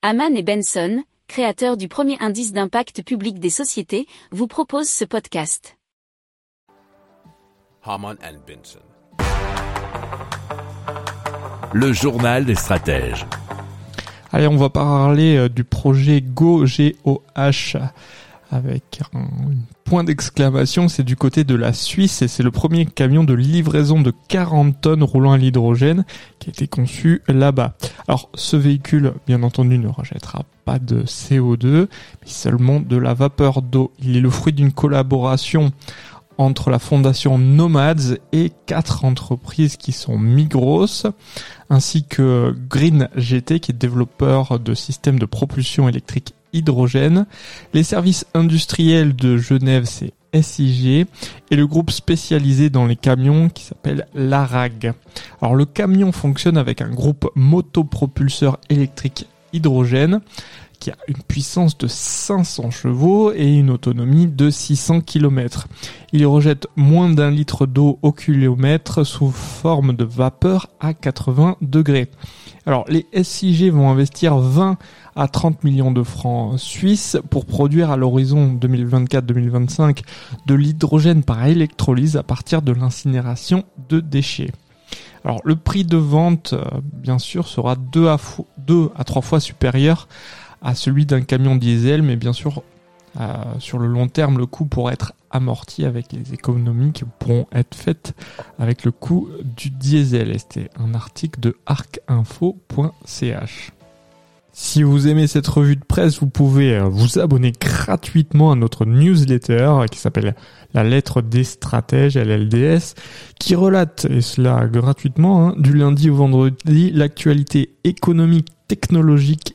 Haman et Benson, créateurs du premier indice d'impact public des sociétés, vous proposent ce podcast. Haman and Benson. Le journal des stratèges. Allez, on va parler euh, du projet Go GOH avec un point d'exclamation, c'est du côté de la Suisse et c'est le premier camion de livraison de 40 tonnes roulant à l'hydrogène qui a été conçu là-bas. Alors ce véhicule, bien entendu, ne rejettera pas de CO2, mais seulement de la vapeur d'eau. Il est le fruit d'une collaboration entre la fondation Nomads et quatre entreprises qui sont Migros, ainsi que Green GT qui est développeur de systèmes de propulsion électrique hydrogène. Les services industriels de Genève, c'est SIG et le groupe spécialisé dans les camions qui s'appelle l'ARAG. Alors le camion fonctionne avec un groupe motopropulseur électrique hydrogène qui a une puissance de 500 chevaux et une autonomie de 600 km. Il rejette moins d'un litre d'eau au kilomètre sous forme de vapeur à 80 degrés. Alors les SIG vont investir 20 à 30 millions de francs suisses pour produire à l'horizon 2024-2025 de l'hydrogène par électrolyse à partir de l'incinération de déchets. Alors le prix de vente, euh, bien sûr, sera 2 à, 2 à 3 fois supérieur à celui d'un camion diesel, mais bien sûr, sur le long terme, le coût pourra être amorti avec les économies qui pourront être faites avec le coût du diesel. C'était un article de arcinfo.ch. Si vous aimez cette revue de presse, vous pouvez euh, vous abonner gratuitement à notre newsletter qui s'appelle La lettre des stratèges, LLDS, qui relate, et cela gratuitement, hein, du lundi au vendredi, l'actualité économique, technologique